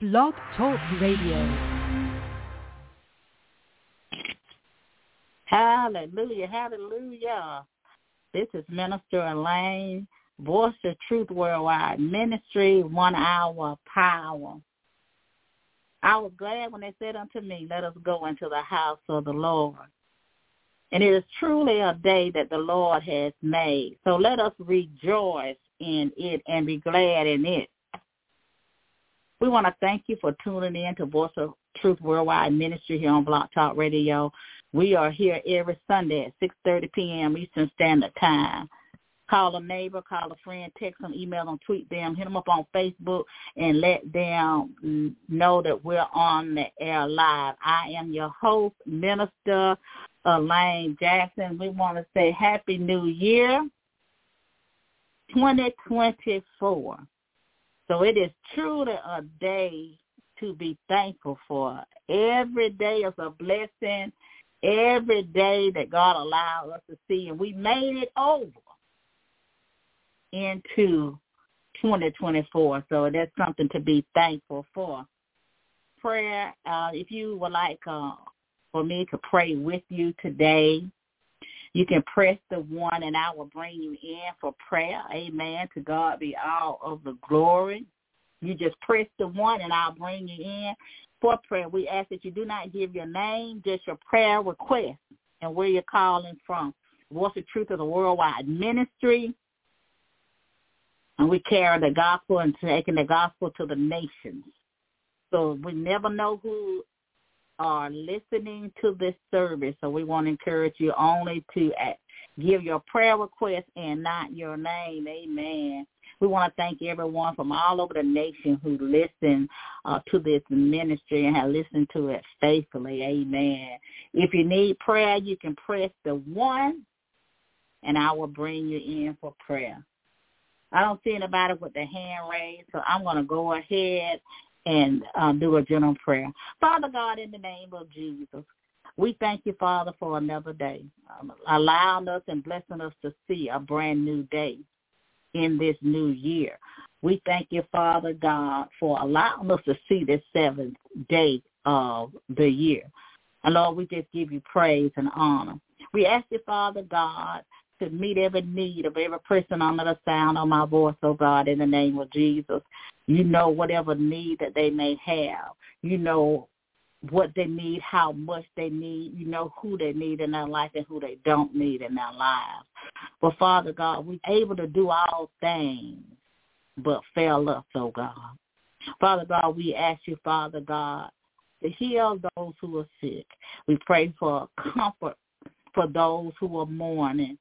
Blog Talk Radio. Hallelujah, hallelujah. This is Minister Elaine, Voice of Truth Worldwide Ministry, One Hour Power. I was glad when they said unto me, Let us go into the house of the Lord. And it is truly a day that the Lord has made. So let us rejoice in it and be glad in it. We want to thank you for tuning in to Voice of Truth Worldwide Ministry here on Blog Talk Radio. We are here every Sunday at 6.30 p.m. Eastern Standard Time. Call a neighbor, call a friend, text them, email them, tweet them, hit them up on Facebook, and let them know that we're on the air live. I am your host, Minister Elaine Jackson. We want to say Happy New Year 2024. So it is truly a day to be thankful for. Every day is a blessing. Every day that God allowed us to see, and we made it over into 2024. So that's something to be thankful for. Prayer, uh, if you would like uh, for me to pray with you today, you can press the one and I will bring you in for prayer. Amen. To God be all of the glory. You just press the one and I'll bring you in for prayer. We ask that you do not give your name, just your prayer request and where you're calling from. What's the Truth of the Worldwide Ministry. And we carry the gospel and taking the gospel to the nations. So we never know who are listening to this service. So we want to encourage you only to give your prayer request and not your name. Amen. We want to thank everyone from all over the nation who listened uh, to this ministry and have listened to it faithfully. Amen. If you need prayer, you can press the one, and I will bring you in for prayer. I don't see anybody with their hand raised, so I'm going to go ahead and uh, do a general prayer. Father God, in the name of Jesus, we thank you, Father, for another day, um, allowing us and blessing us to see a brand new day in this new year. We thank you, Father God, for allowing us to see this seventh day of the year. And Lord, we just give you praise and honor. We ask you, Father God, to meet every need of every person under the sound of my voice, oh God, in the name of Jesus. You know whatever need that they may have. You know what they need, how much they need. You know who they need in their life and who they don't need in their lives. But Father God, we're able to do all things but fail us, oh God. Father God, we ask you, Father God, to heal those who are sick. We pray for comfort for those who are mourning.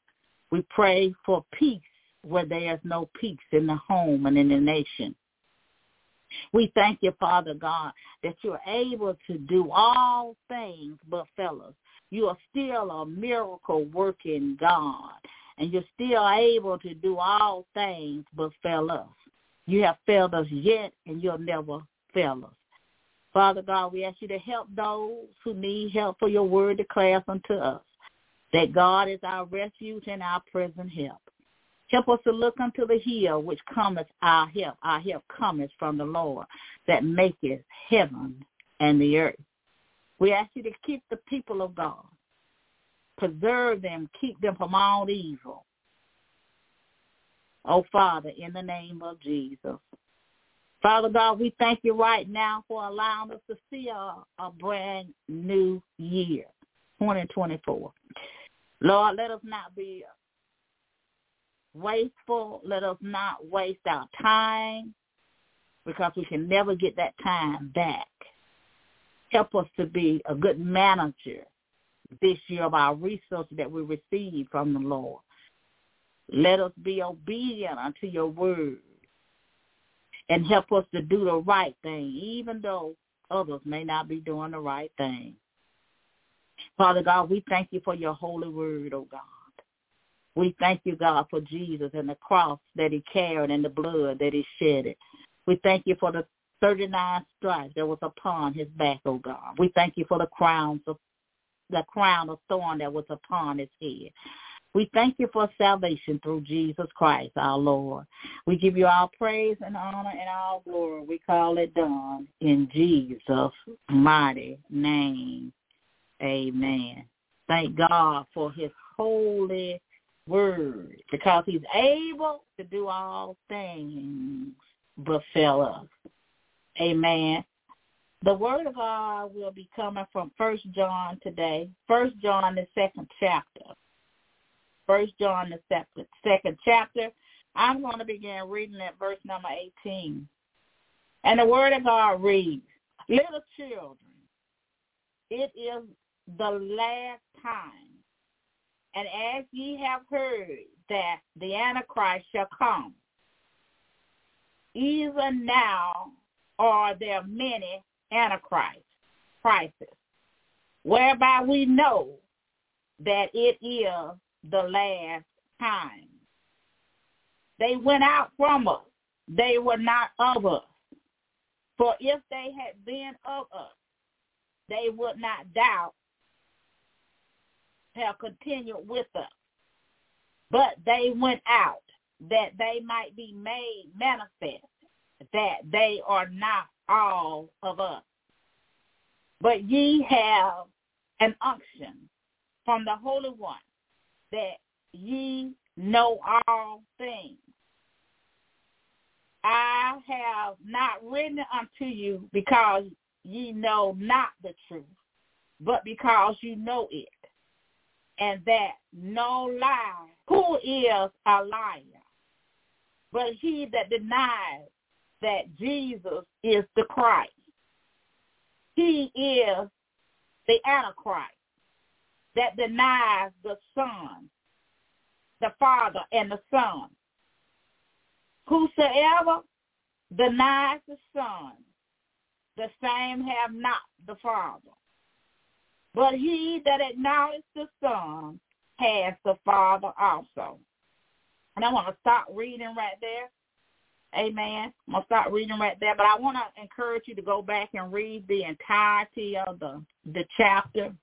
We pray for peace where there is no peace in the home and in the nation. We thank you, Father God, that you're able to do all things but fellas. You are still a miracle working God, and you're still able to do all things but fail us. You have failed us yet, and you'll never fail us. Father God, we ask you to help those who need help for your word declares unto us that God is our refuge and our present help. Help us to look unto the hill which cometh our help. Our help cometh from the Lord that maketh heaven and the earth. We ask you to keep the people of God. Preserve them, keep them from all evil. Oh, Father, in the name of Jesus. Father God, we thank you right now for allowing us to see a, a brand new year, 2024. Lord, let us not be wasteful. Let us not waste our time because we can never get that time back. Help us to be a good manager this year of our resources that we receive from the Lord. Let us be obedient unto your word and help us to do the right thing, even though others may not be doing the right thing. Father God, we thank you for your holy word, oh God. We thank you, God, for Jesus and the cross that he carried and the blood that he shedded. We thank you for the 39 stripes that was upon his back, oh God. We thank you for the crowns of the crown of thorn that was upon his head. We thank you for salvation through Jesus Christ, our Lord. We give you all praise and honor and all glory. We call it done in Jesus' mighty name. Amen. Thank God for his holy word because he's able to do all things but fail us. Amen. The word of God will be coming from First John today. First John, the second chapter. First John, the second, second chapter. I'm going to begin reading at verse number 18. And the word of God reads, Little children, it is the last time. And as ye have heard that the Antichrist shall come, even now are there many Antichrists, crisis, whereby we know that it is the last time. They went out from us. They were not of us. For if they had been of us, they would not doubt have continued with us. But they went out that they might be made manifest that they are not all of us. But ye have an unction from the Holy One that ye know all things. I have not written unto you because ye know not the truth, but because you know it, and that no lie, who is a liar, but he that denies that Jesus is the Christ. He is the Antichrist that denies the Son, the Father and the Son. Whosoever denies the Son, the same have not the Father. But he that acknowledges the Son has the Father also. And I want to stop reading right there. Amen. I'm gonna stop reading right there, but I want to encourage you to go back and read the entirety of the the chapter,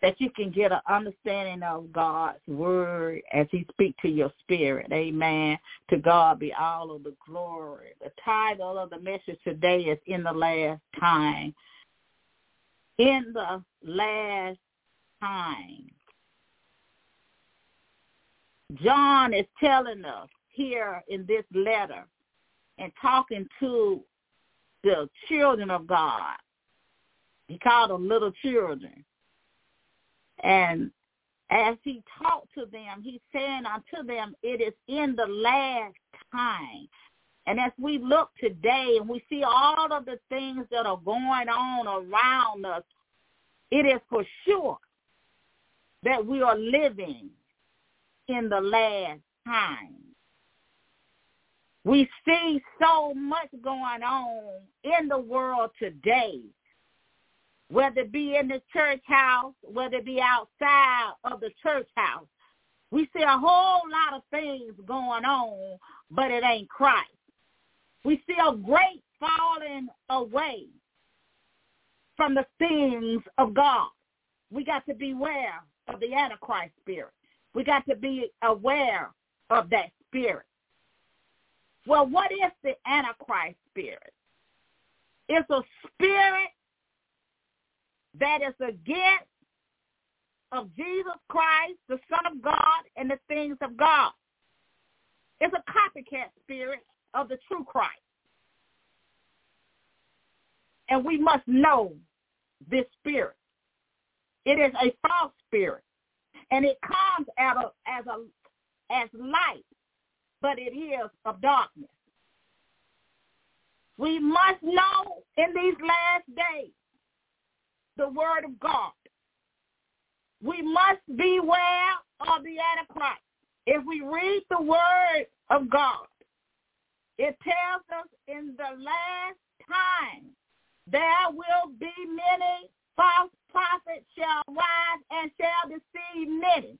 that you can get an understanding of God's word as He speaks to your spirit. Amen. To God be all of the glory. The title of the message today is "In the Last Time." In the last time. John is telling us here in this letter and talking to the children of God. He called them little children. And as he talked to them, he's saying unto them, it is in the last time. And as we look today and we see all of the things that are going on around us, it is for sure that we are living in the last time. We see so much going on in the world today, whether it be in the church house, whether it be outside of the church house. We see a whole lot of things going on, but it ain't Christ. We see a great falling away from the things of God. We got to beware of the Antichrist spirit. We got to be aware of that spirit. Well, what is the Antichrist spirit? It's a spirit that is against of Jesus Christ, the Son of God, and the things of God. It's a copycat spirit of the true Christ. And we must know this spirit. It is a false spirit. And it comes out of, as a as light but it is of darkness. We must know in these last days the word of God. We must beware of the Antichrist. If we read the word of God, it tells us in the last time there will be many false prophets shall rise and shall deceive many.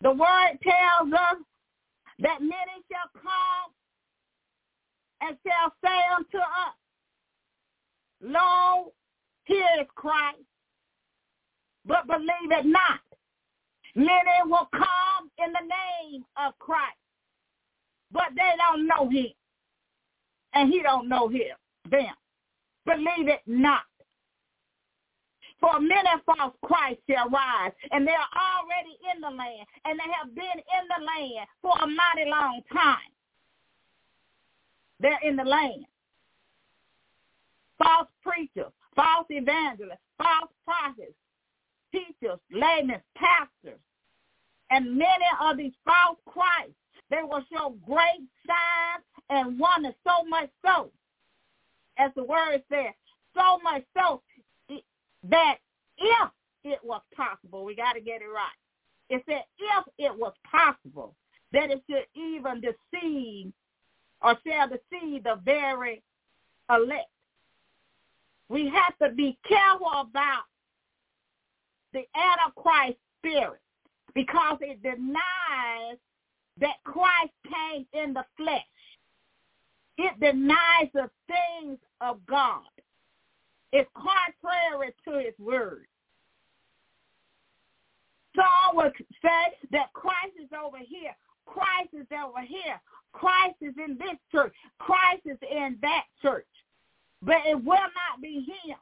The word tells us that many shall come and shall say unto us, Lo, here is Christ, but believe it not. Many will come in the name of Christ, but they don't know him. And he don't know him, them. Believe it not. For many false Christs shall rise, and they are already in the land, and they have been in the land for a mighty long time. They're in the land. False preachers, false evangelists, false prophets, teachers, laymen, pastors, and many of these false Christs, they will show great signs and wonders, so much so, as the word says, so much so that if it was possible, we got to get it right. It said if it was possible that it should even deceive or shall deceive the very elect. We have to be careful about the Antichrist spirit because it denies that Christ came in the flesh. It denies the things of God. It's contrary to his word. Some would say that Christ is over here. Christ is over here. Christ is in this church. Christ is in that church. But it will not be him.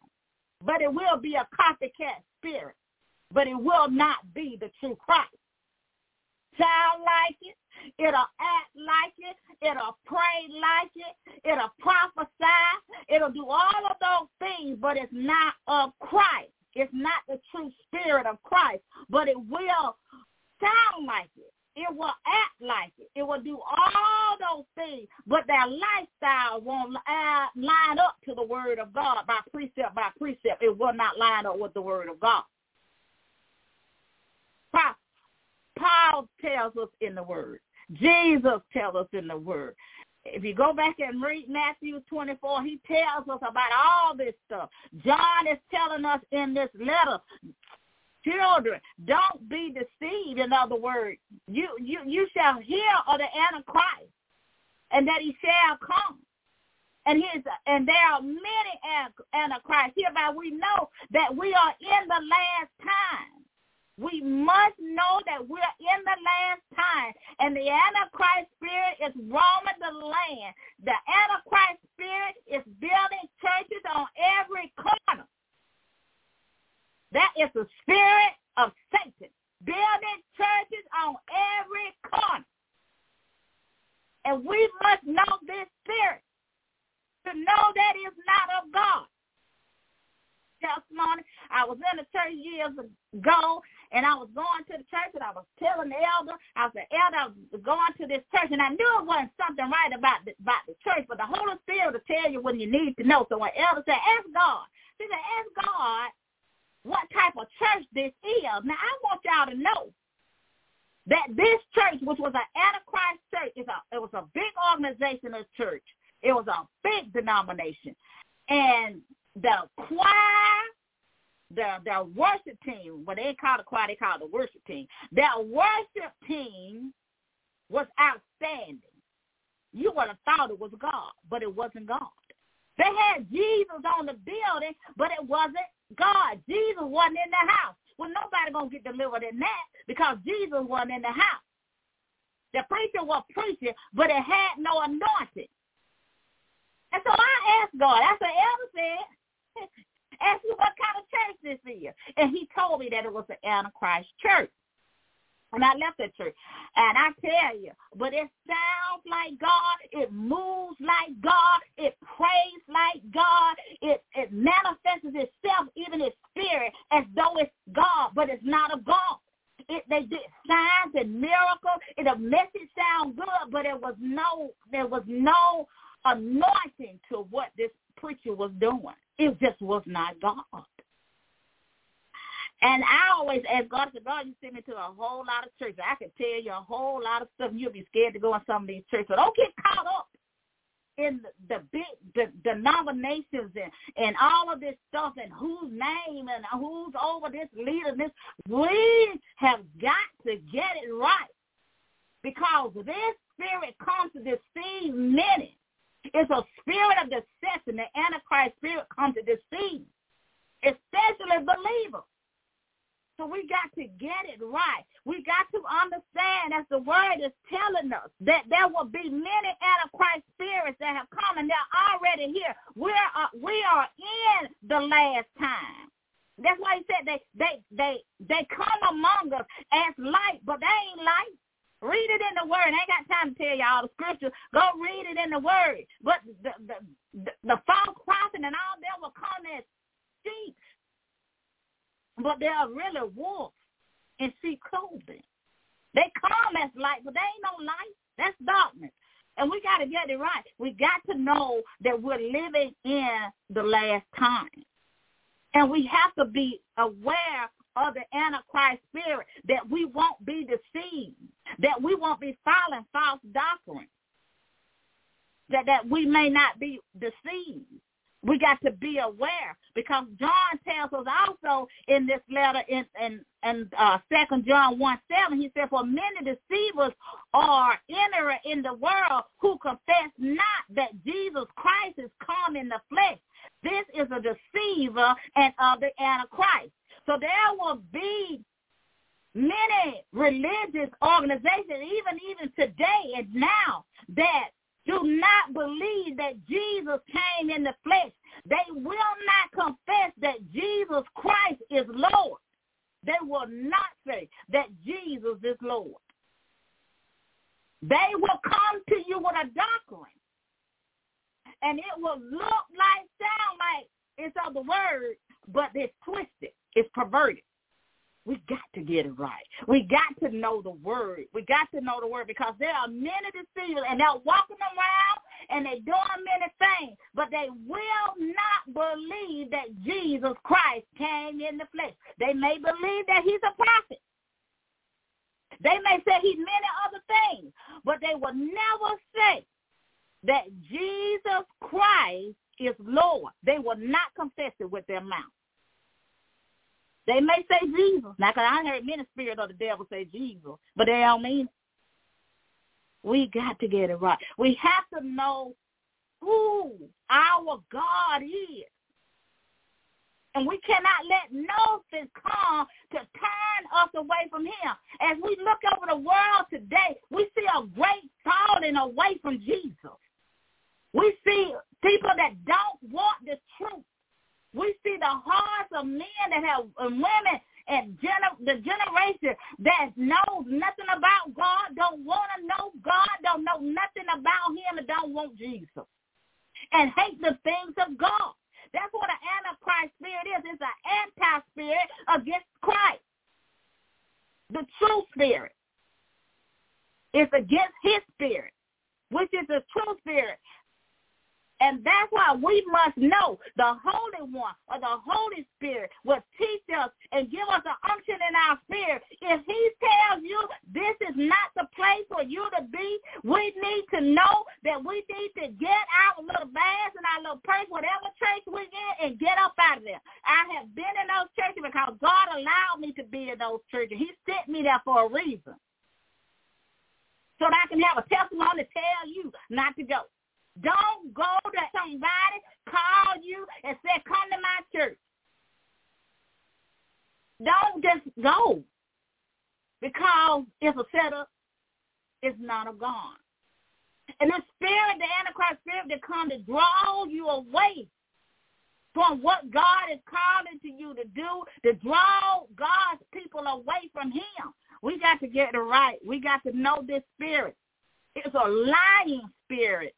But it will be a copycat spirit. But it will not be the true Christ. Sound like it. It'll act like it. It'll pray like it. It'll prophesy. It'll do all of those things, but it's not of Christ. It's not the true spirit of Christ, but it will sound like it. It will act like it. It will do all those things, but their lifestyle won't uh, line up to the word of God by precept by precept. It will not line up with the word of God. Paul tells us in the word. Jesus tells us in the word. If you go back and read Matthew 24, he tells us about all this stuff. John is telling us in this letter, children, don't be deceived. In other words, you, you, you shall hear of the Antichrist and that he shall come. And his and there are many antichrists. Hereby we know that we are in the last time. We must know that we're in the last time and the Antichrist spirit is roaming the land. The Antichrist spirit is building churches on every corner. That is the spirit of Satan, building churches on every corner. And we must know this spirit to know that it's not of God testimony. I was in the church years ago, and I was going to the church, and I was telling the elder, I was the elder, I was going to this church, and I knew it wasn't something right about the, about the church, but the Holy Spirit will tell you when you need to know. So when elder said, ask God. She said, ask God what type of church this is. Now, I want y'all to know that this church, which was an Antichrist church, is a, it was a big organizational church. It was a big denomination. And the choir, the the worship team, what they ain't called the choir, they called the worship team. Their worship team was outstanding. You would have thought it was God, but it wasn't God. They had Jesus on the building, but it wasn't God. Jesus wasn't in the house. Well, nobody gonna get delivered in that because Jesus wasn't in the house. The preacher was preaching, but it had no anointing. And so I asked God. I said, Elder said, Ask me what kind of church this is. And he told me that it was an Antichrist church. And I left that church. And I tell you, but it sounds like God. It moves like God. It prays like God. It, it manifests itself, even its spirit, as though it's God, but it's not a God. It, they did signs and miracles. It a message sound good, but it was no, there was no anointing to what this preacher was doing. It just was not God. And I always ask God, I said, God, you send me to a whole lot of churches. I can tell you a whole lot of stuff. You'll be scared to go in some of these churches. So don't get caught up in the, the big the denominations and, and all of this stuff and whose name and who's over this leader. This we have got to get it right because this spirit comes to deceive many. It's a spirit of deception. The Antichrist spirit comes to deceive, especially believers. So we got to get it right. We got to understand, as the word is telling us, that there will be many Antichrist spirits that have come and they're already here. Letter in in, in uh, Second John one seven, he said, "For many deceivers are entering in the world who confess not that Jesus Christ is come in the flesh. This is a deceiver and of the Antichrist. So there will be many religious organizations, even even today and now, that do not believe that Jesus came in the flesh. They will not confess that Jesus Christ is Lord. They will not say that Jesus is Lord. They will come to you with a doctrine. And it will look like, sound like it's of the word, but it's twisted. It's perverted. We got to get it right. We got to know the word. We got to know the word because there are many deceivers and they're walking around and they're doing many things, but they will not believe that Jesus Christ came in the flesh. They may believe that he's a prophet. They may say he's many other things, but they will never say that Jesus Christ is Lord. They will not confess it with their mouth. They may say Jesus. Now, cause I heard many spirits of the devil say Jesus, but they don't mean it. We got to get it right. We have to know who our God is. And we cannot let nothing come to turn us away from him. As we look over the world today, we see a great falling away from Jesus. We see people that don't want the truth. We see the hearts of men that have and women and gener- the generation that knows nothing about God, don't want to know God, don't know nothing about him, and don't want Jesus. And hate the things of God. That's what an antichrist spirit is. It's an anti-spirit against Christ. The true spirit is against his spirit, which is the true spirit. And that's why we must know the Holy One or the Holy Spirit will teach us and give us an unction in our spirit. If he tells you this is not the place for you to be, we need to know that we need to get our little bags and our little purse, whatever church we're in, and get up out of there. I have been in those churches because God allowed me to be in those churches. He sent me there for a reason. So that I can have a testimony to tell you not to go. Don't go to somebody call you and say, come to my church. Don't just go because it's a setup. It's not a God. And the spirit, the Antichrist spirit that comes to draw you away from what God is calling to you to do, to draw God's people away from him. We got to get it right. We got to know this spirit. It's a lying spirit.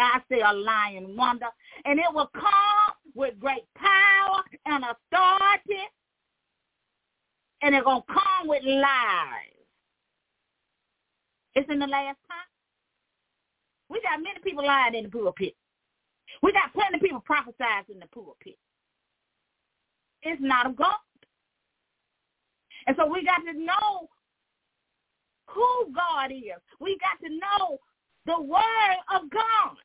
I say a lion wonder, and it will come with great power and authority, and it's going to come with lies. It's in the last time. We got many people lying in the pulpit. We got plenty of people prophesying in the pulpit. It's not a God. And so we got to know who God is. We got to know the word of God.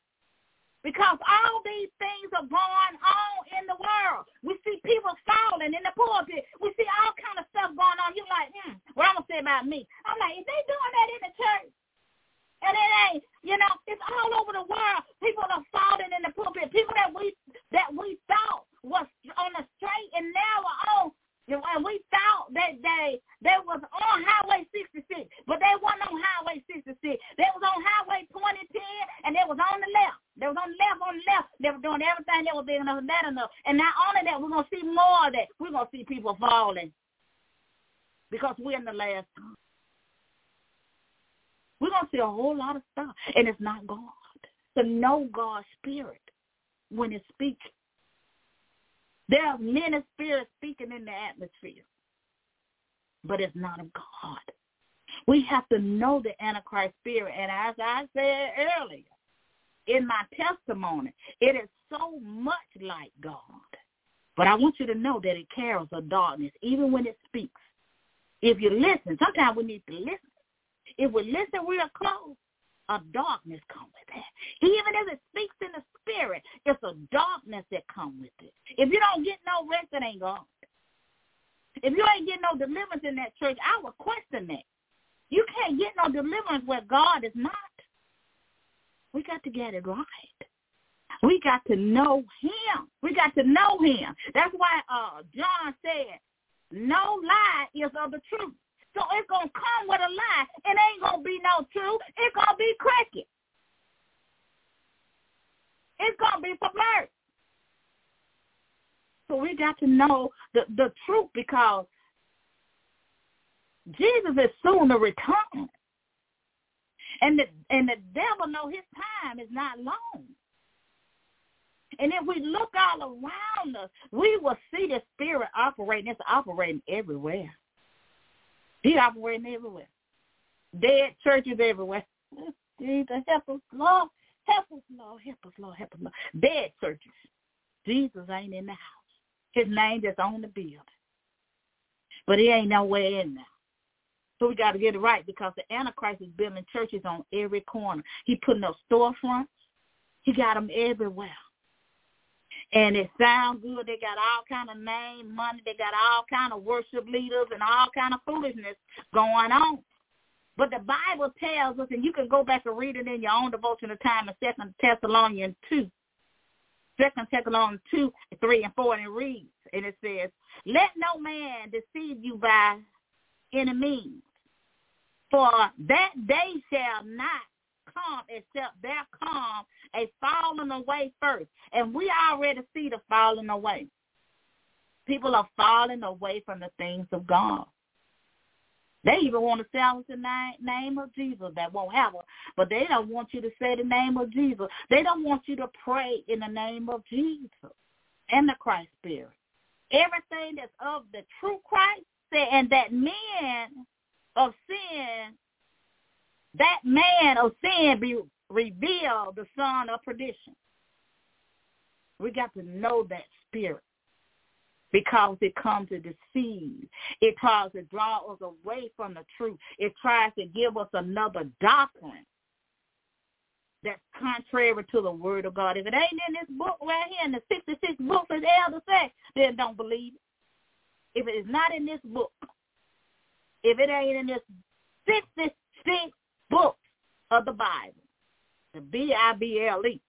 Because all these things are going on in the world. We see people falling in the pulpit. We see all kind of stuff going on. You're like, hmm, what I'm going to say about me? I'm like, is they doing that in the church? And it ain't, you know, it's all over the world. People are falling in the pulpit. People that we that we thought was on the straight and narrow on and we thought that they they was on Highway 66, but they wasn't on Highway 66. They was on Highway 2010, and they was on the left. They was on the left, on the left. They were doing everything they were big enough, that enough. And not only that, we're gonna see more of that. We're gonna see people falling because we're in the last time. We're gonna see a whole lot of stuff, and it's not God. To know God's spirit when it speaks There are many spirits speaking in the atmosphere, but it's not of God. We have to know the Antichrist spirit. And as I said earlier, in my testimony, it is so much like God. But I want you to know that it carries a darkness, even when it speaks. If you listen, sometimes we need to listen. If we listen we are close, a darkness come with that. Even if it speaks in the spirit, it's a darkness that come with it. If you don't get no rest, it ain't God. If you ain't getting no deliverance in that church, I would question that. You can't get no deliverance where God is not. We got to get it right. We got to know him. We got to know him. That's why uh, John said, no lie is of the truth. So it's going to come with a lie. It ain't going to be no truth. It's going to be cricket. It's going to be perverse. So we got to know the, the truth because Jesus is soon to return. And the and the devil know his time is not long. And if we look all around us, we will see the spirit operating. It's operating everywhere. He operating everywhere. Dead churches everywhere. Jesus, help us, Lord. Help us, Lord. Help us, Lord. Help us, Lord. Dead churches. Jesus ain't in the house. His name just on the building. But he ain't nowhere in there. So we got to get it right because the Antichrist is building churches on every corner. He putting up storefronts. He got them everywhere. And it sounds good. They got all kind of name, money. They got all kind of worship leaders and all kind of foolishness going on. But the Bible tells us, and you can go back and read it in your own devotional time in Second Thessalonians 2. Second Thessalonians 2, 3, and 4, and it reads, and it says, Let no man deceive you by any means, for that day shall not come except there come a falling away first. And we already see the falling away. People are falling away from the things of God. They even want to silence the name of Jesus. That won't happen. But they don't want you to say the name of Jesus. They don't want you to pray in the name of Jesus and the Christ Spirit. Everything that's of the true Christ and that men of sin, that man of sin be revealed the son of perdition. We got to know that spirit because it comes to deceive. It tries to draw us away from the truth. It tries to give us another doctrine that's contrary to the word of God. If it ain't in this book right here, in the 66 books as Elder said, then don't believe it. If it is not in this book, if it ain't in this 66 books of the Bible, the B-I-B-L-E,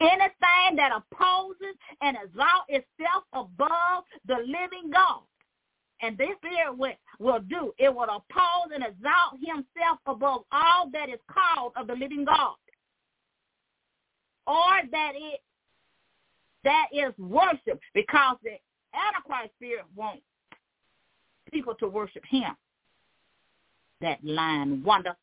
anything that opposes and exalts itself above the living God, and this spirit will, will do, it will oppose and exalt himself above all that is called of the living God, or that it that is worship, because the Antichrist spirit wants people to worship him. That line wonder.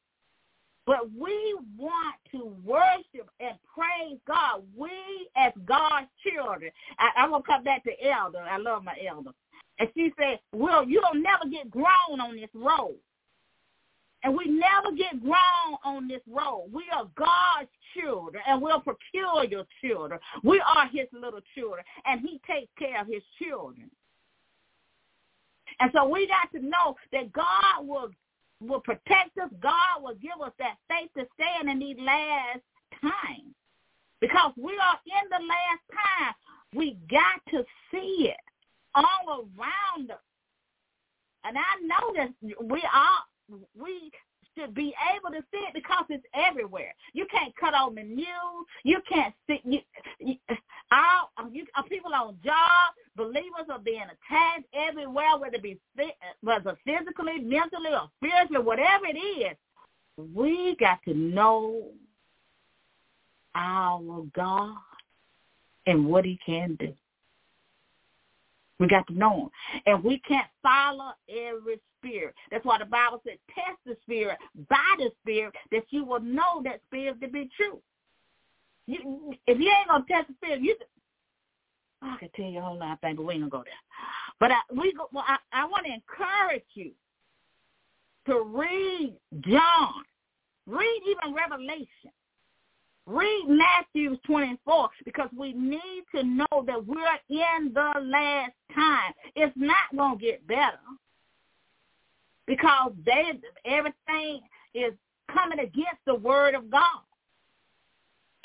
But we want to worship and praise God. We as God's children. I, I'm gonna come back to Elder. I love my elder. And she said, Well, you'll never get grown on this road. And we never get grown on this road. We are God's children and we're peculiar children. We are his little children and he takes care of his children. And so we got to know that God will will protect us. God will give us that faith to stand in these last times. Because we are in the last time. We got to see it all around us. And I know that we are we should be able to see it because it's everywhere. You can't cut on the news. You can't see. You, you, all um, you, uh, people on jobs, believers are being attacked everywhere, whether it be whether physically, mentally, or spiritually, whatever it is. We got to know our God and what He can do. We got to know him. And we can't follow every spirit. That's why the Bible said, test the spirit by the spirit that you will know that spirit to be true. You, if you ain't going to test the spirit, you oh, I can tell you a whole lot of things, but we ain't gonna go there. But I, we go, well, I, I want to encourage you to read John, read even Revelation, read Matthew 24 because we need to know that we're in the last time. It's not gonna get better because they everything is coming against the word of God.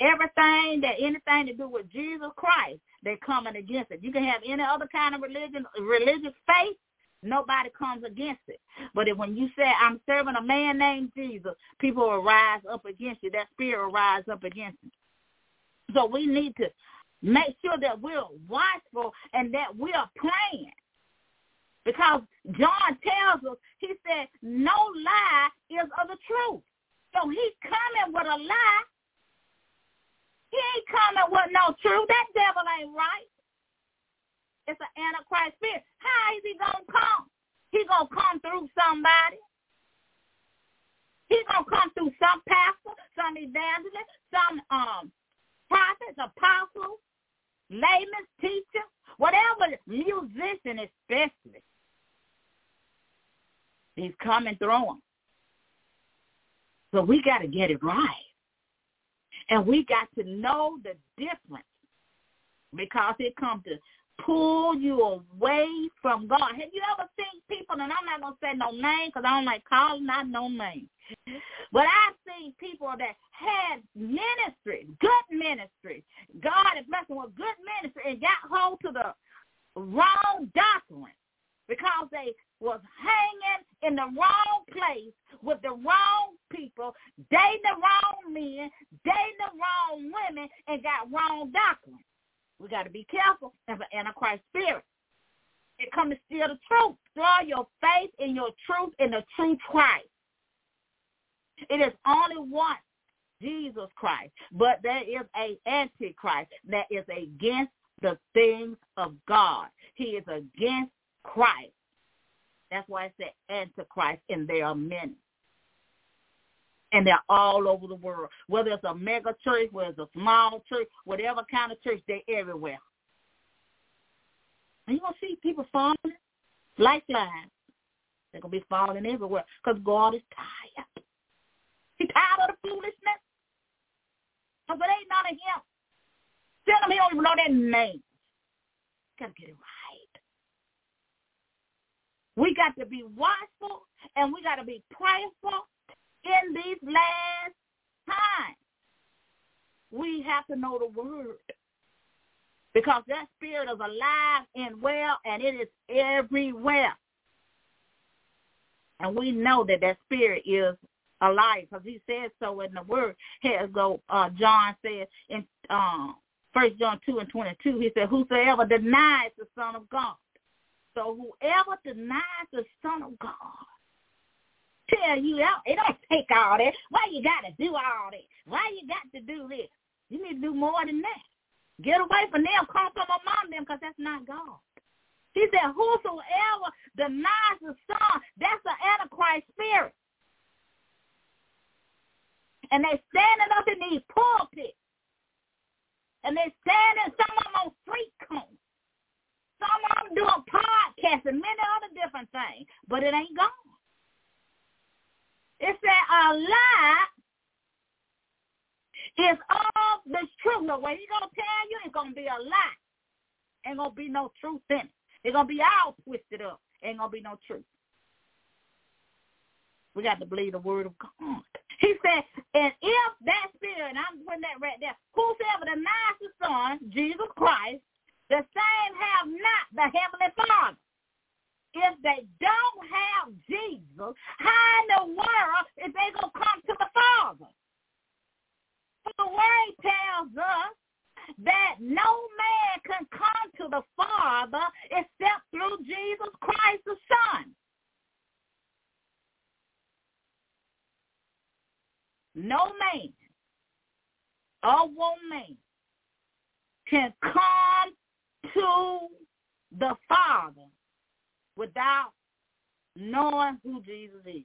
Everything that anything to do with Jesus Christ, they're coming against it. You can have any other kind of religion, religious faith, nobody comes against it. But if, when you say I'm serving a man named Jesus, people will rise up against you. That spirit will rise up against you. So we need to make sure that we're watchful and that we are praying. Because John tells us, he said, no lie is of the truth. So he's coming with a lie. He ain't coming with no truth. That devil ain't right. It's an antichrist spirit. How is he going to come? He going to come through somebody. He's going to come through some pastor, some evangelist, some um prophets, apostles, layman, teacher, whatever, musician especially. He's coming through them. So we got to get it right. And we got to know the difference because it comes to pull you away from God. Have you ever seen people, and I'm not going to say no name because I don't like calling out no name, but I've seen people that had ministry, good ministry. God is blessing with good ministry and got hold to the wrong doctrine because they was hanging in the wrong place with the wrong people, dating the wrong men, dating the wrong women, and got wrong doctrine. We got to be careful of an antichrist spirit. It comes to steal the truth. Draw your faith in your truth in the true Christ. It is only one, Jesus Christ. But there is a antichrist that is against the things of God. He is against Christ. That's why I said Antichrist, and there are many. And they're all over the world. Whether it's a mega church, whether it's a small church, whatever kind of church, they're everywhere. And you're going to see people falling like flies. They're going to be falling everywhere because God is tired. He's tired of the foolishness. Because it ain't none of him. Tell him he don't even know their names. Got to get it right. We got to be watchful and we got to be prayerful in these last times. We have to know the word because that spirit is alive and well and it is everywhere. And we know that that spirit is alive because he says so in the word. Here go, uh, John said in um, First John 2 and 22, he said, whosoever denies the Son of God so whoever denies the Son of God, tell you, it don't take all that. Why you got to do all that? Why you got to do this? You need to do more than that. Get away from them. Come from among them because that's not God. He said, whosoever denies the Son, that's the Antichrist spirit. And they standing up in these pulpits. And they standing, some of them on street corners. Some of them doing podcasts and many other different things, but it ain't gone. It said a lie is all the truth. No, what he's going to tell you it's to be a lie. Ain't to be no truth in it. It's to be all twisted up. Ain't to be no truth. We got to believe the word of God. He said, and if that spirit, and I'm putting that right there, whosoever denies the Son, Jesus Christ, the same have not the Heavenly Father. If they don't have Jesus, how in the world is they going to come to the Father? For The Word tells us that no man can come to the Father except through Jesus Christ the Son. No man or woman can come to the Father without knowing who Jesus is.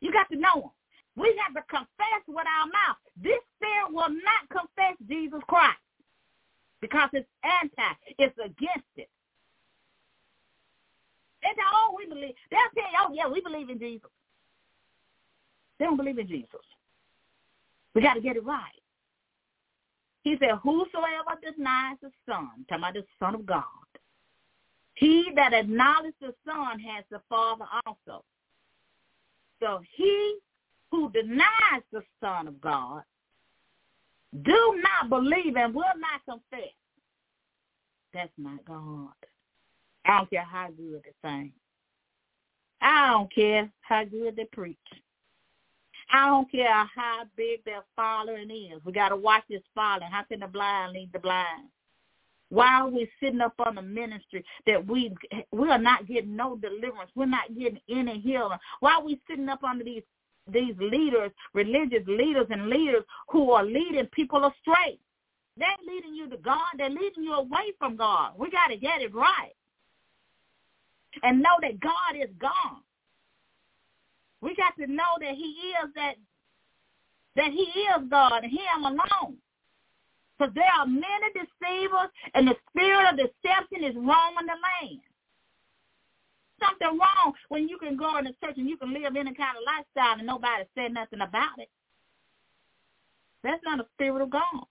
You got to know him. We have to confess with our mouth. This spirit will not confess Jesus Christ because it's anti. It's against it. That's all we believe. They'll tell you, oh, yeah, we believe in Jesus. They don't believe in Jesus. We got to get it right. He said, whosoever denies the About the Son of God, he that acknowledges the Son has the Father also. So he who denies the Son of God do not believe and will not confess. That's not God. I don't care how good they sing. I don't care how good they preach. I don't care how big their following is. We got to watch this following. How can the blind lead the blind? Why are we sitting up on the ministry that we we are not getting no deliverance? We're not getting any healing. Why are we sitting up under these these leaders, religious leaders and leaders who are leading people astray? They're leading you to God. They're leading you away from God. We got to get it right and know that God is God. We got to know that he is that that he is God and him alone. Because there are many deceivers and the spirit of deception is roaming the land. Something wrong when you can go in the church and you can live any kind of lifestyle and nobody said nothing about it. That's not a spirit of God.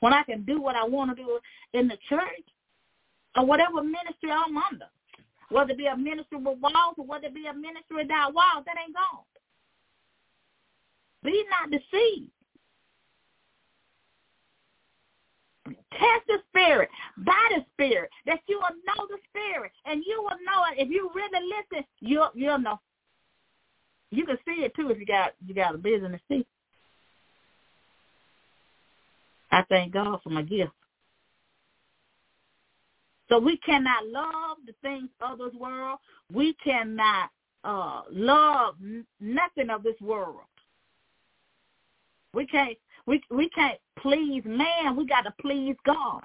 When I can do what I want to do in the church or whatever ministry I'm under, whether it be a ministry with walls or whether it be a ministry without walls, that ain't God. Be not deceived. Test the spirit by the spirit that you will know the spirit and you will know it. If you really listen, you'll you'll know. You can see it too if you got you got a business see. I thank God for my gift. So we cannot love the things of this world. We cannot uh, love nothing of this world. We can't we we can't please man. We got to please God.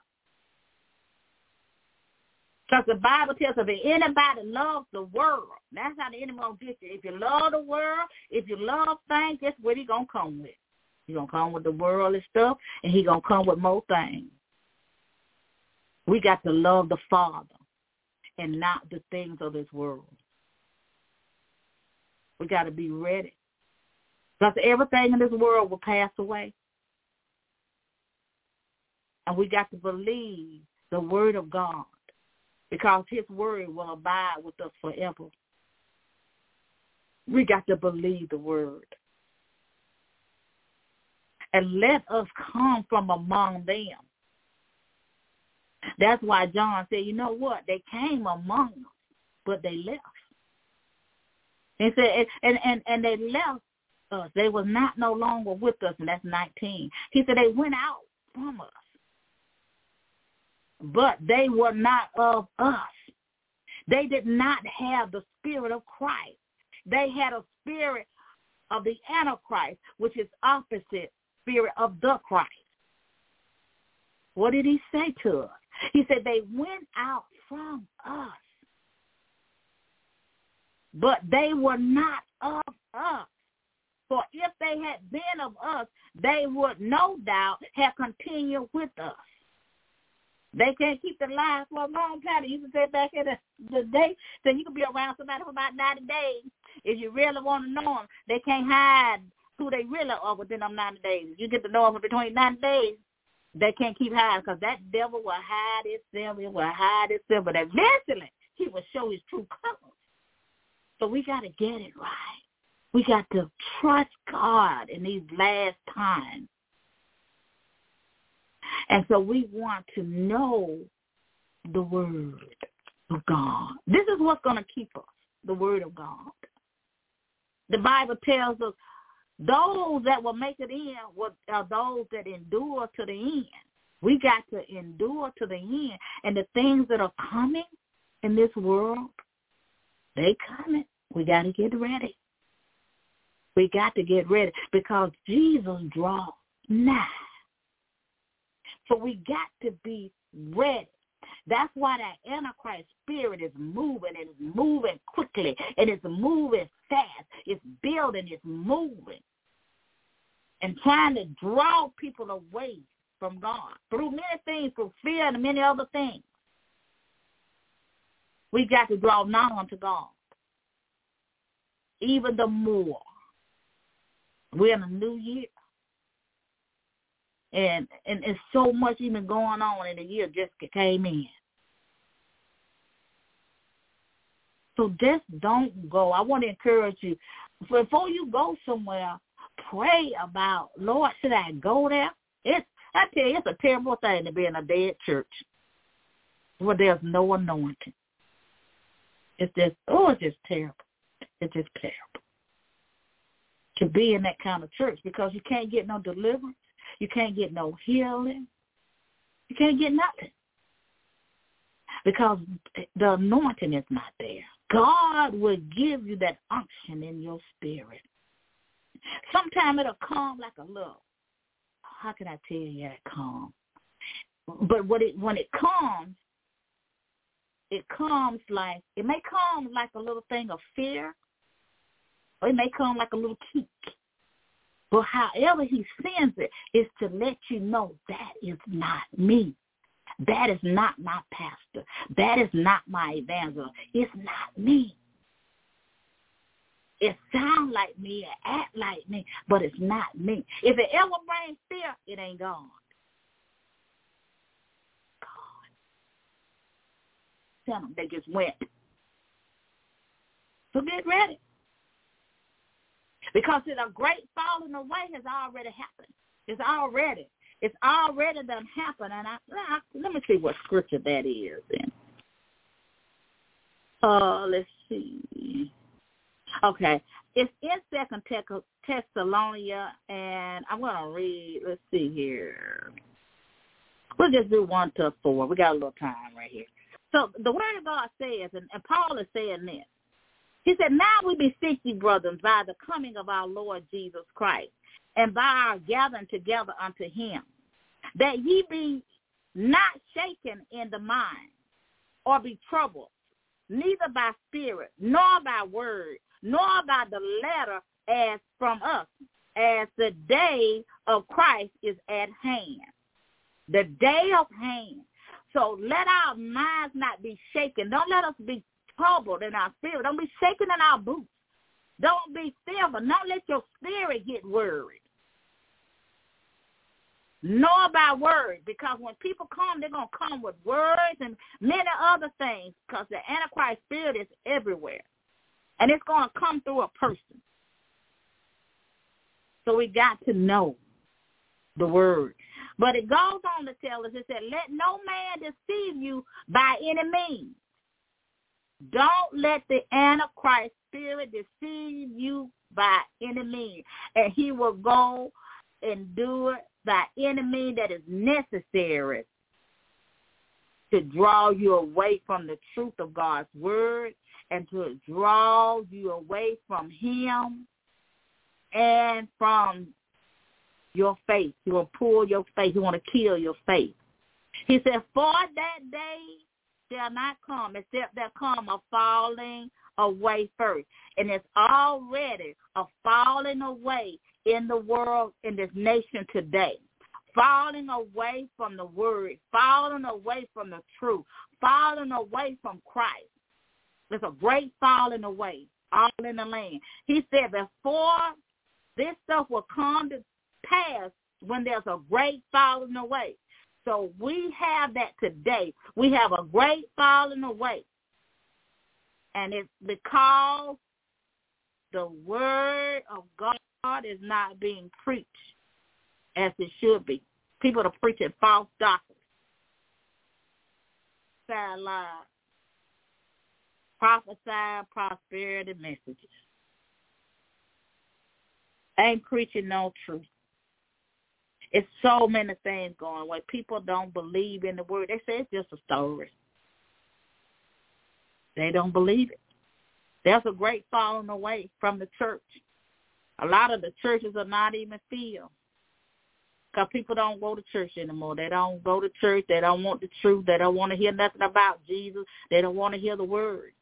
Because the Bible tells us if anybody loves the world, that's how the enemy gonna get you. If you love the world, if you love things, that's what he gonna come with. He gonna come with the worldly stuff, and he gonna come with more things. We got to love the Father and not the things of this world. We got to be ready. Because everything in this world will pass away. And we got to believe the word of God because his word will abide with us forever. We got to believe the word. And let us come from among them that's why John said, you know what? They came among us, but they left. He said, and, and, and they left us. They was not no longer with us, and that's 19. He said they went out from us, but they were not of us. They did not have the spirit of Christ. They had a spirit of the Antichrist, which is opposite spirit of the Christ. What did he say to us? He said they went out from us, but they were not of us. For if they had been of us, they would no doubt have continued with us. They can't keep the lies for a long time. You can say back in the, the day, so you can be around somebody for about 90 days. If you really want to know them, they can't hide who they really are within them 90 days. You get to know them for between 90 days, they can't keep hiding because that devil will hide itself. It will hide itself. But eventually, he will show his true colors. So we got to get it right. We got to trust God in these last times. And so we want to know the word of God. This is what's going to keep us, the word of God. The Bible tells us those that will make it in are uh, those that endure to the end. We got to endure to the end. And the things that are coming in this world, they coming. We got to get ready. We got to get ready because Jesus draws nigh. So we got to be ready. That's why that Antichrist spirit is moving and it's moving quickly and it's moving fast. It's building, it's moving and trying to draw people away from God through many things, through fear and many other things. We've got to draw nigh unto God. Even the more. We're in a new year. And and it's so much even going on in the year just came in. So just don't go. I want to encourage you. Before you go somewhere, pray about, Lord, should I go there? It's I tell you, it's a terrible thing to be in a dead church where there's no anointing. It's just oh, it's just terrible. It's just terrible to be in that kind of church because you can't get no deliverance, you can't get no healing, you can't get nothing because the anointing is not there. God will give you that unction in your spirit. Sometimes it'll come like a little. How can I tell you that come? But when it when it comes, it comes like it may come like a little thing of fear, or it may come like a little kick. But however he sends it is to let you know that is not me. That is not my pastor. That is not my evangelist. It's not me. It sounds like me, it act like me, but it's not me. If it ever brings fear, it ain't God. God. Tell them they just went. So get ready. Because a great falling away has already happened. It's already. It's already done happened. And I, I let me see what scripture that is then. Uh, let's see. Okay. It's in Second Thessalonians, and I'm going to read, let's see here. We'll just do one to four. We got a little time right here. So the word of God says, and, and Paul is saying this. He said, now we beseech you, brothers, by the coming of our Lord Jesus Christ, and by our gathering together unto him, that ye be not shaken in the mind, or be troubled, neither by spirit, nor by word, nor by the letter as from us, as the day of Christ is at hand. The day of hand. So let our minds not be shaken. Don't let us be troubled in our spirit. Don't be shaken in our boots. Don't be fearful. Don't let your spirit get worried nor by word, because when people come, they're going to come with words and many other things, because the Antichrist spirit is everywhere, and it's going to come through a person. So we got to know the word. But it goes on to tell us, it said, let no man deceive you by any means. Don't let the Antichrist spirit deceive you by any means. And he will go and do it the enemy that is necessary to draw you away from the truth of God's word and to draw you away from him and from your faith. He will pull your faith. He want to kill your faith. He said, for that day shall not come except there come a falling away first. And it's already a falling away in the world, in this nation today. Falling away from the word, falling away from the truth, falling away from Christ. There's a great falling away all in the land. He said before this stuff will come to pass when there's a great falling away. So we have that today. We have a great falling away. And it's because the word of God is not being preached as it should be. People are preaching false doctrines, sad lies, prophesying prosperity messages. Ain't preaching no truth. It's so many things going where people don't believe in the word. They say it's just a story. They don't believe it. There's a great falling away from the church. A lot of the churches are not even filled because people don't go to church anymore. They don't go to church. They don't want the truth. They don't want to hear nothing about Jesus. They don't want to hear the word.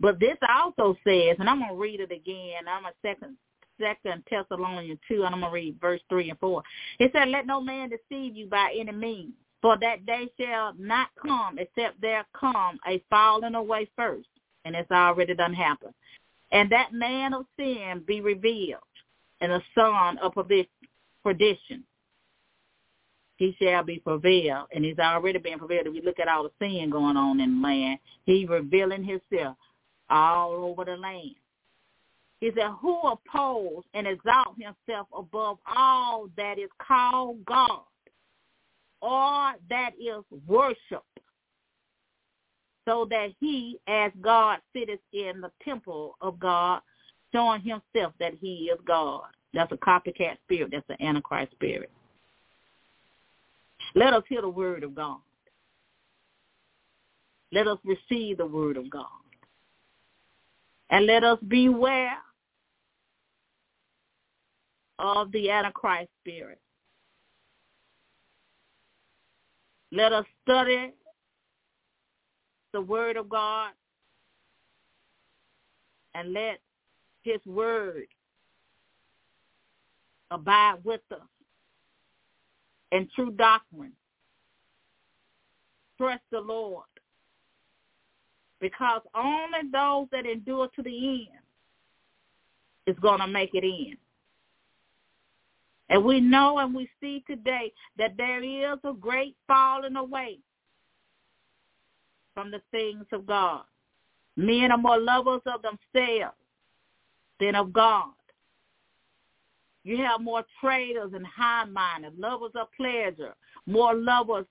But this also says, and I'm going to read it again. I'm a second Second Thessalonians 2, and I'm going to read verse 3 and 4. It said, Let no man deceive you by any means, for that day shall not come except there come a falling away first, and it's already done happened. And that man of sin be revealed, and the son of perdition. He shall be prevailed, and he's already been prevailed. If we look at all the sin going on in the land, he revealing himself all over the land. He said, who oppose and exalt himself above all that is called God or that is worship, so that he, as God, sitteth in the temple of God, showing himself that he is God. That's a copycat spirit. That's an antichrist spirit. Let us hear the word of God. Let us receive the word of God. And let us beware of the Antichrist spirit. Let us study the Word of God and let his Word abide with us in true doctrine. Trust the Lord because only those that endure to the end is going to make it in. And we know and we see today that there is a great falling away from the things of God. Men are more lovers of themselves than of God. You have more traitors and high-minded, lovers of pleasure, more lovers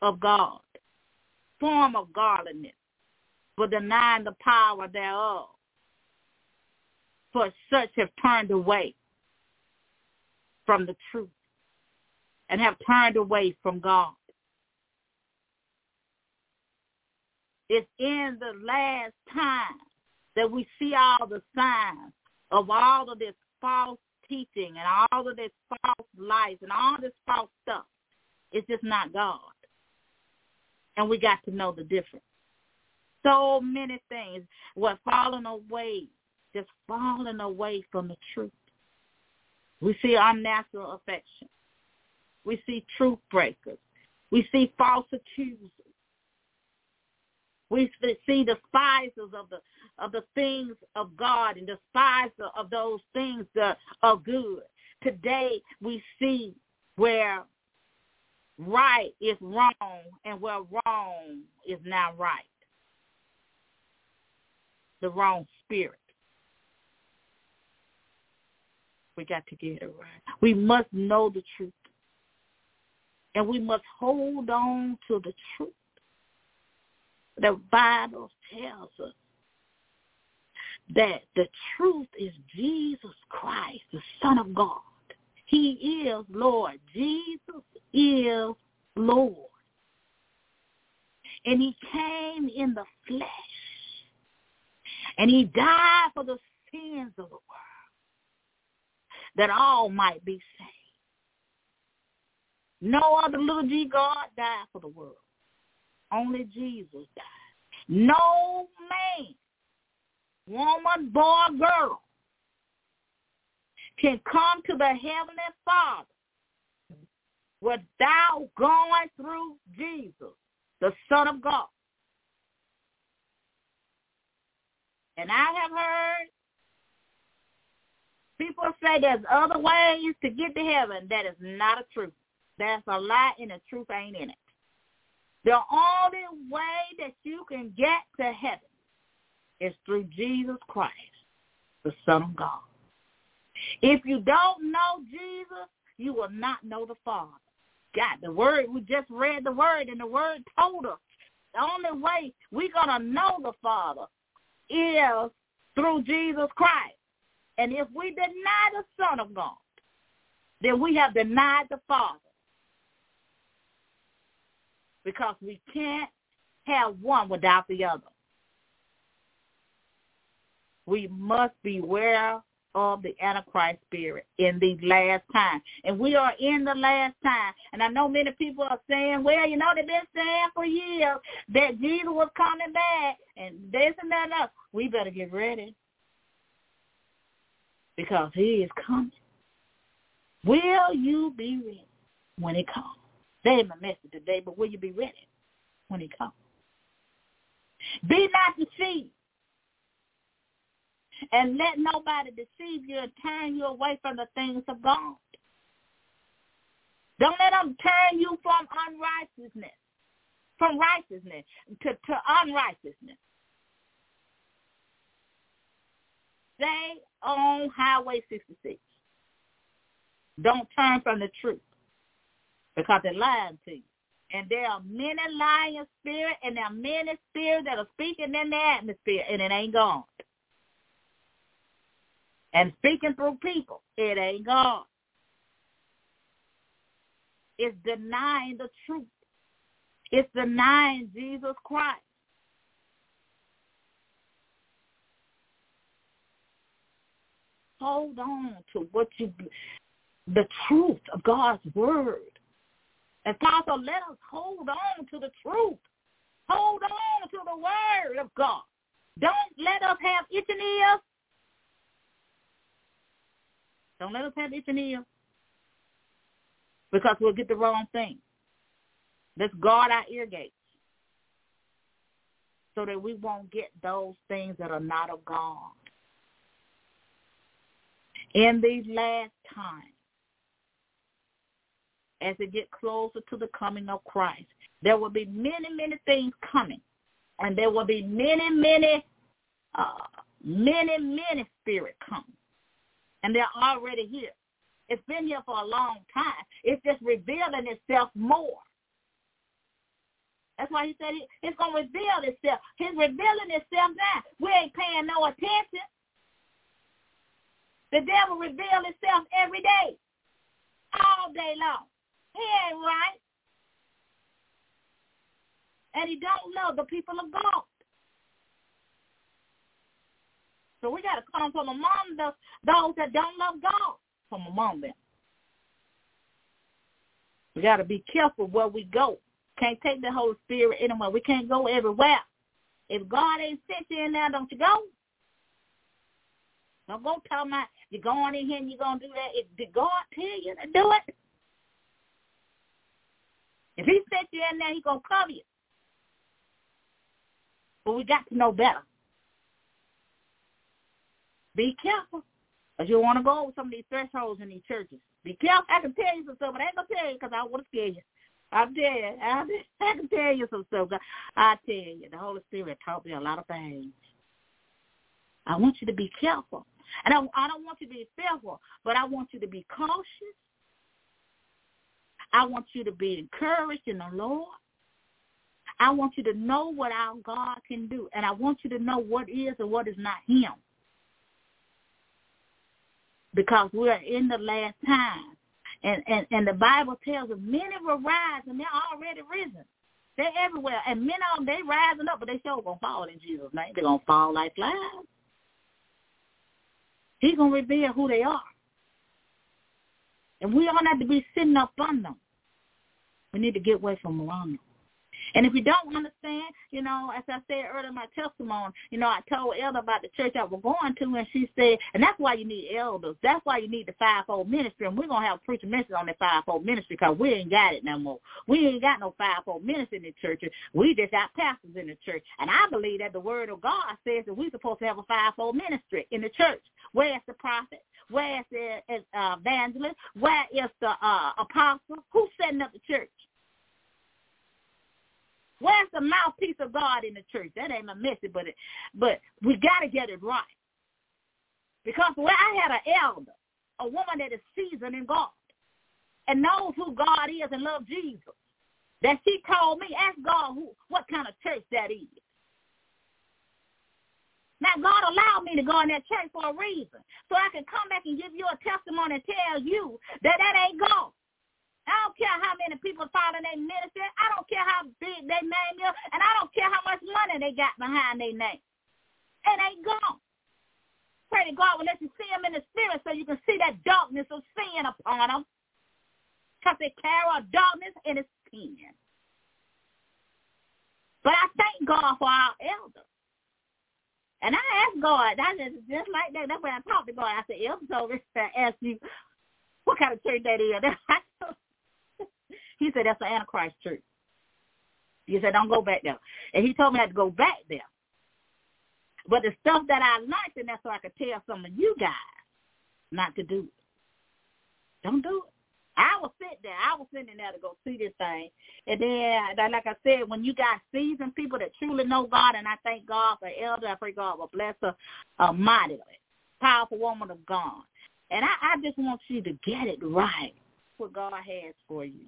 of God, form of godliness, but denying the power thereof. For such have turned away from the truth and have turned away from God. It's in the last time that we see all the signs of all of this false teaching and all of this false life and all this false stuff. It's just not God. And we got to know the difference. So many things were falling away, just falling away from the truth. We see unnatural affection. We see truth breakers. We see false accusers. We see despisers of the of the things of God and despisers of those things that are good. Today we see where right is wrong and where wrong is now right. The wrong spirit. We got to get it right. We must know the truth. And we must hold on to the truth. The Bible tells us that the truth is Jesus Christ, the Son of God. He is Lord. Jesus is Lord. And he came in the flesh. And he died for the sins of the world that all might be saved. No other little G God died for the world. Only Jesus died. No man, woman, boy, girl can come to the Heavenly Father without going through Jesus, the Son of God. And I have heard People say there's other ways to get to heaven. That is not a truth. That's a lie and the truth ain't in it. The only way that you can get to heaven is through Jesus Christ, the Son of God. If you don't know Jesus, you will not know the Father. God, the word, we just read the word and the word told us the only way we're going to know the Father is through Jesus Christ. And if we deny the Son of God, then we have denied the Father. Because we can't have one without the other. We must beware of the Antichrist spirit in these last times. And we are in the last time. And I know many people are saying, well, you know, they've been saying for years that Jesus was coming back and this and that and that. We better get ready. Because he is coming. Will you be ready when he comes? That ain't my message today, but will you be ready when he comes? Be not deceived. And let nobody deceive you and turn you away from the things of God. Don't let them turn you from unrighteousness, from righteousness to, to unrighteousness. Stay on Highway 66. Don't turn from the truth because they're lying to you. And there are many lying spirits and there are many spirits that are speaking in the atmosphere and it ain't God. And speaking through people, it ain't God. It's denying the truth. It's denying Jesus Christ. Hold on to what you, the truth of God's word. And Father, let us hold on to the truth. Hold on to the word of God. Don't let us have itching ears. Don't let us have itching ears. Because we'll get the wrong thing. Let's guard our ear gates so that we won't get those things that are not of God in these last times, as it get closer to the coming of Christ, there will be many, many things coming, and there will be many, many, uh, many, many spirits coming, and they're already here. It's been here for a long time. It's just revealing itself more. That's why he said it's going to reveal itself. He's revealing itself now. We ain't paying no attention. The devil reveals himself every day, all day long. He ain't right. And he don't love the people of God. So we got to come from among the, those that don't love God from among them. We got to be careful where we go. Can't take the Holy Spirit anywhere. We can't go everywhere. If God ain't sent you in there, don't you go? Don't go tell my you're going in here and you're gonna do that. If did God tell you to do it? If he set you in there, He's gonna cover you. But we got to know better. Be careful. Because you want to go over some of these thresholds in these churches. Be careful. I can tell you some stuff, but I ain't going to tell you because I want to scare you. I'll tell you. I, I can tell you some stuff. I tell you, the Holy Spirit taught me a lot of things. I want you to be careful. And I, I don't want you to be fearful, but I want you to be cautious. I want you to be encouraged in the Lord. I want you to know what our God can do. And I want you to know what is and what is not him. Because we're in the last time. And, and, and the Bible tells us many will rise and they're already risen. They're everywhere. And of them, they rising up, but they sure going to fall in Jesus' name. They're going to fall like flies. He's going to reveal who they are. And we don't have to be sitting up on them. We need to get away from around them. And if you don't understand, you know, as I said earlier in my testimony, you know, I told Elder about the church I was going to, and she said, and that's why you need elders. That's why you need the fivefold ministry, and we're to have a preacher ministry on the fivefold ministry because we ain't got it no more. We ain't got no fivefold ministry in the church. We just got pastors in the church. And I believe that the word of God says that we're supposed to have a fivefold ministry in the church. Where's the prophet? Where's the uh, evangelist? Where is the uh, apostle? Who's setting up the church? Where's the mouthpiece of God in the church? That ain't my message, but it, but we got to get it right. Because where I had an elder, a woman that is seasoned in God and knows who God is and loves Jesus, that she told me, ask God who, what kind of church that is. Now, God allowed me to go in that church for a reason, so I can come back and give you a testimony and tell you that that ain't God. I don't care how many people follow their ministry. I don't care how big their name is, and I don't care how much money they got behind their name. It ain't gone. Pray to God will let you see them in the spirit so you can see that darkness of sin upon them. Because they carry a darkness in its skin. But I thank God for our elders. And I asked God, I just just like that. That's when I talked to God. I said, told me to ask you what kind of church that is. said, that's the Antichrist church. He said, don't go back there. And he told me I had to go back there. But the stuff that I learned in there so I could tell some of you guys not to do it. Don't do it. I was sitting there. I was sitting there to go see this thing. And then, like I said, when you got seasoned people that truly know God, and I thank God for Elder, I pray God will bless her uh, mightily. Powerful woman of God. And I, I just want you to get it right, what God has for you.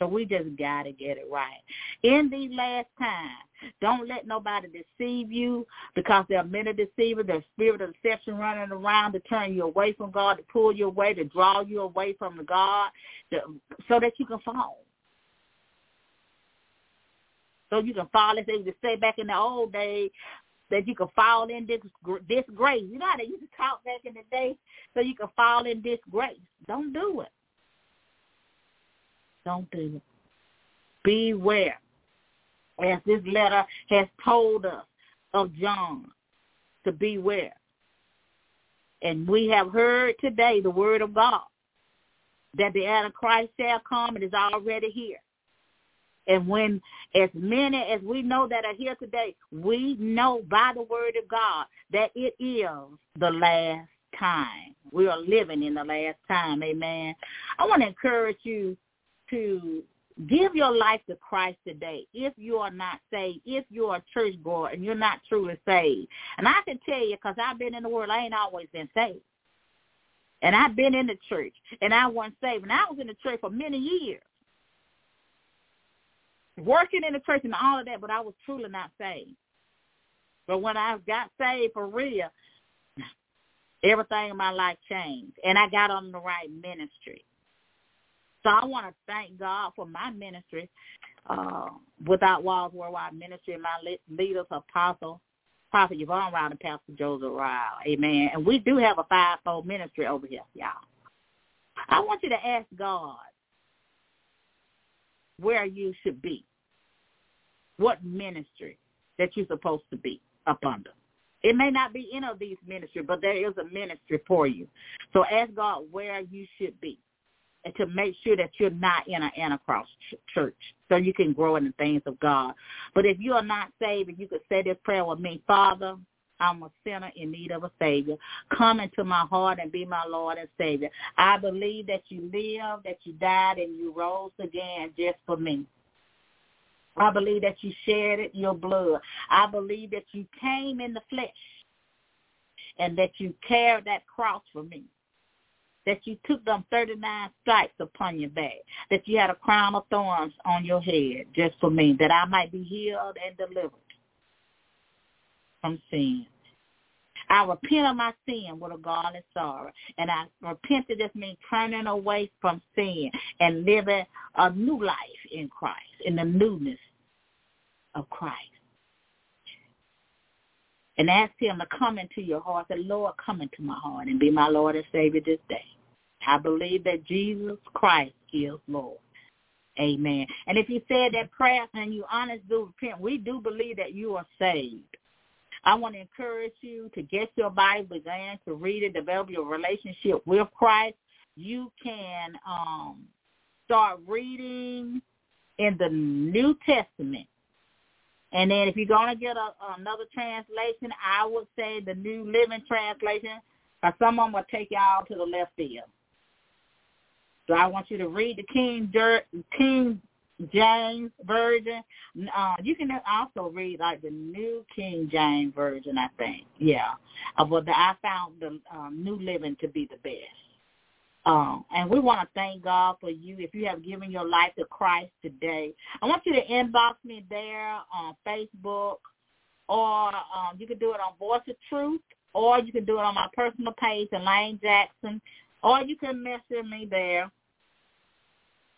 So we just got to get it right. In these last times, don't let nobody deceive you because there are many deceivers. There's spirit of deception running around to turn you away from God, to pull you away, to draw you away from the God, to, so that you can fall. So you can fall, they used to say back in the old days, that you can fall in this disgrace. You know how they used to talk back in the day? So you can fall in disgrace. Don't do it. Don't do it. Beware. As this letter has told us of John to beware. And we have heard today the word of God that the Antichrist shall come and is already here. And when as many as we know that are here today, we know by the word of God that it is the last time. We are living in the last time. Amen. I want to encourage you to give your life to Christ today if you are not saved, if you're a church goer and you're not truly saved. And I can tell you, because I've been in the world, I ain't always been saved. And I've been in the church, and I wasn't saved. And I was in the church for many years, working in the church and all of that, but I was truly not saved. But when I got saved for real, everything in my life changed, and I got on the right ministry. So I want to thank God for my ministry, uh, Without Walls Worldwide Ministry, and my leaders, Apostle, Prophet Yvonne Ryle and Pastor Joseph Ryle. Amen. And we do have a fivefold ministry over here, y'all. I want you to ask God where you should be, what ministry that you're supposed to be up under. It may not be any of these ministries, but there is a ministry for you. So ask God where you should be to make sure that you're not in an Antichrist church so you can grow in the things of God. But if you are not saved, and you could say this prayer with me, Father, I'm a sinner in need of a Savior. Come into my heart and be my Lord and Savior. I believe that you lived, that you died, and you rose again just for me. I believe that you shared it, your blood. I believe that you came in the flesh and that you carried that cross for me that you took them 39 stripes upon your back, that you had a crown of thorns on your head just for me, that I might be healed and delivered from sin. I repent of my sin with a godly sorrow. And I repent of this means turning away from sin and living a new life in Christ, in the newness of Christ. And ask him to come into your heart. The Lord, come into my heart and be my Lord and Savior this day. I believe that Jesus Christ is Lord. Amen. And if you said that prayer and you honestly do repent, we do believe that you are saved. I want to encourage you to get your Bible, begin to read it, develop your relationship with Christ. You can um, start reading in the New Testament. And then if you're going to get a, another translation, I would say the New Living Translation, or someone will take y'all to the left field. So I want you to read the King King James version. Uh, you can also read like the New King James version. I think, yeah. Uh, the, I found the um, New Living to be the best. Um, and we want to thank God for you if you have given your life to Christ today. I want you to inbox me there on Facebook, or um, you can do it on Voice of Truth, or you can do it on my personal page, Elaine Jackson, or you can message me there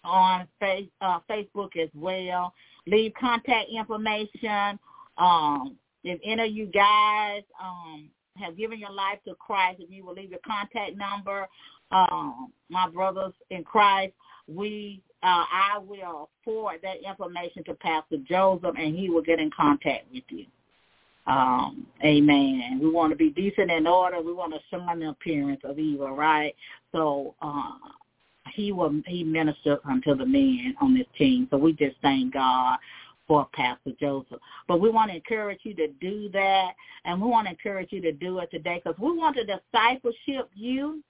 on face, uh, Facebook as well. Leave contact information. Um, if any of you guys um, have given your life to Christ, if you will leave your contact number, um, my brothers in Christ, we uh, I will forward that information to Pastor Joseph, and he will get in contact with you. Um, amen. We want to be decent in order. We want to shun the appearance of evil, right? So uh, he will he ministered unto the men on this team. So we just thank God for Pastor Joseph. But we want to encourage you to do that, and we want to encourage you to do it today because we want to discipleship you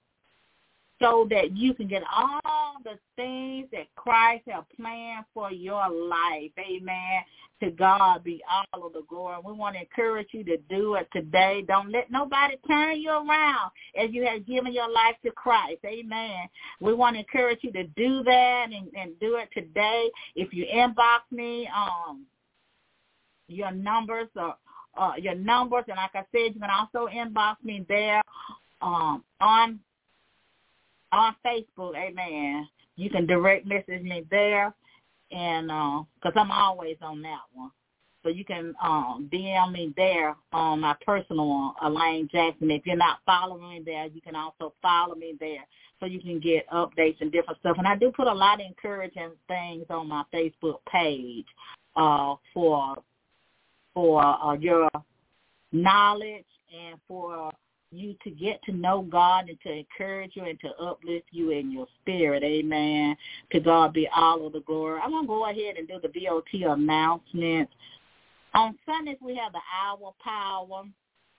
so that you can get all the things that Christ has planned for your life. Amen. To God be all of the glory. We want to encourage you to do it today. Don't let nobody turn you around as you have given your life to Christ. Amen. We want to encourage you to do that and, and do it today. If you inbox me, um, your numbers or uh, your numbers, and like I said, you can also inbox me there um, on on Facebook, amen. You can direct message me there, and because uh, I'm always on that one. So you can um, DM me there on my personal one, Elaine Jackson. If you're not following me there, you can also follow me there so you can get updates and different stuff. And I do put a lot of encouraging things on my Facebook page uh, for for uh, your knowledge and for you to get to know God and to encourage you and to uplift you in your spirit. Amen. To God be all of the glory. I'm going to go ahead and do the VOT announcements. On Sundays, we have the hour power.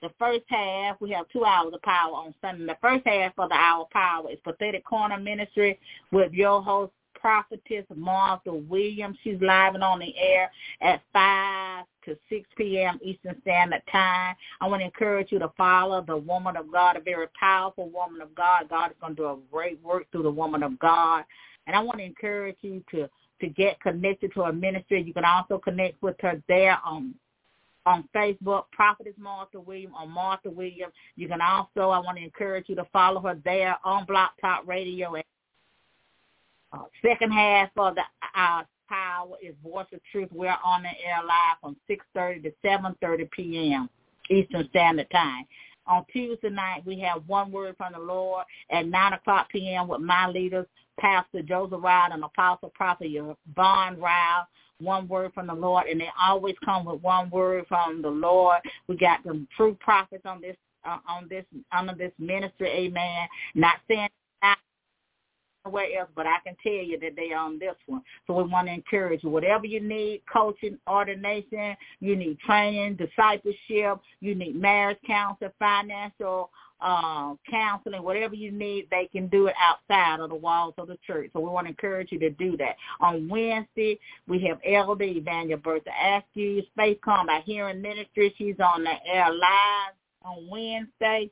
The first half, we have two hours of power on Sunday. The first half of the hour power is Prophetic Corner Ministry with your host, prophetess Martha Williams. She's live and on the air at 5 to 6 p.m. Eastern Standard Time. I want to encourage you to follow the woman of God, a very powerful woman of God. God is going to do a great work through the woman of God. And I want to encourage you to, to get connected to her ministry. You can also connect with her there on on Facebook, Prophetess Martha Williams on Martha Williams. You can also, I want to encourage you to follow her there on Blog Talk Radio uh, second half of the uh, power is Voice of Truth. We're on the air live from 6.30 to 7.30 p.m. Eastern Standard Time. On Tuesday night, we have One Word from the Lord at 9 o'clock p.m. with my leaders, Pastor Joseph Ryle and Apostle Prophet Yvonne Ryle. One word from the Lord, and they always come with one word from the Lord. We got the true prophets on this uh, on this under this ministry, amen. Not saying where else, but I can tell you that they are on this one. So we want to encourage you. Whatever you need, coaching, ordination, you need training, discipleship, you need marriage counseling, financial uh, counseling, whatever you need, they can do it outside of the walls of the church. So we want to encourage you to do that. On Wednesday, we have Elder Evangelist Bertha Askew, Space Combat Hearing Ministry. She's on the air live on Wednesday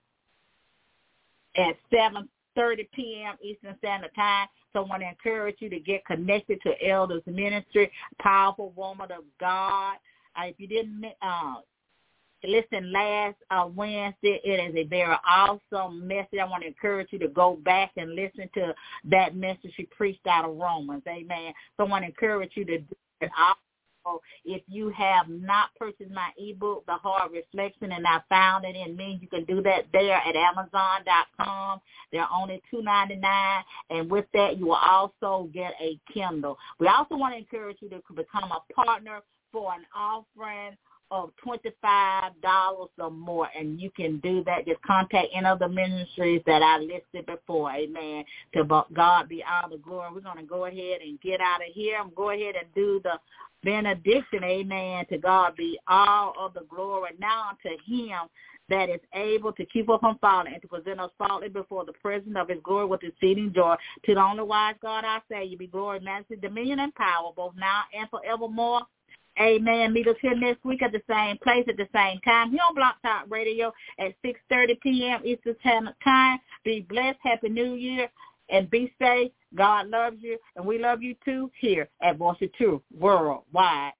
at 7 30 p.m. Eastern Standard Time. So I want to encourage you to get connected to Elders Ministry, powerful woman of God. Uh, if you didn't uh, listen last uh, Wednesday, it is a very awesome message. I want to encourage you to go back and listen to that message she preached out of Romans. Amen. So I want to encourage you to do it. If you have not purchased my ebook, The Hard Reflection, and I found it in me, you can do that there at Amazon.com. They're only two ninety nine, and with that, you will also get a Kindle. We also want to encourage you to become a partner for an offering of $25 or more, and you can do that. Just contact any of the ministries that I listed before. Amen. To God be all the glory. We're going to go ahead and get out of here. I'm go ahead and do the benediction. Amen. To God be all of the glory now to him that is able to keep us from falling and to present us faultless before the presence of his glory with exceeding joy. To the only wise God I say, you be glory, majesty, dominion, and power, both now and forevermore. Amen. Meet us here next week at the same place at the same time here on Blog Talk Radio at 6.30 p.m. Eastern Time. Be blessed. Happy New Year. And be safe. God loves you. And we love you too here at Voice of Worldwide.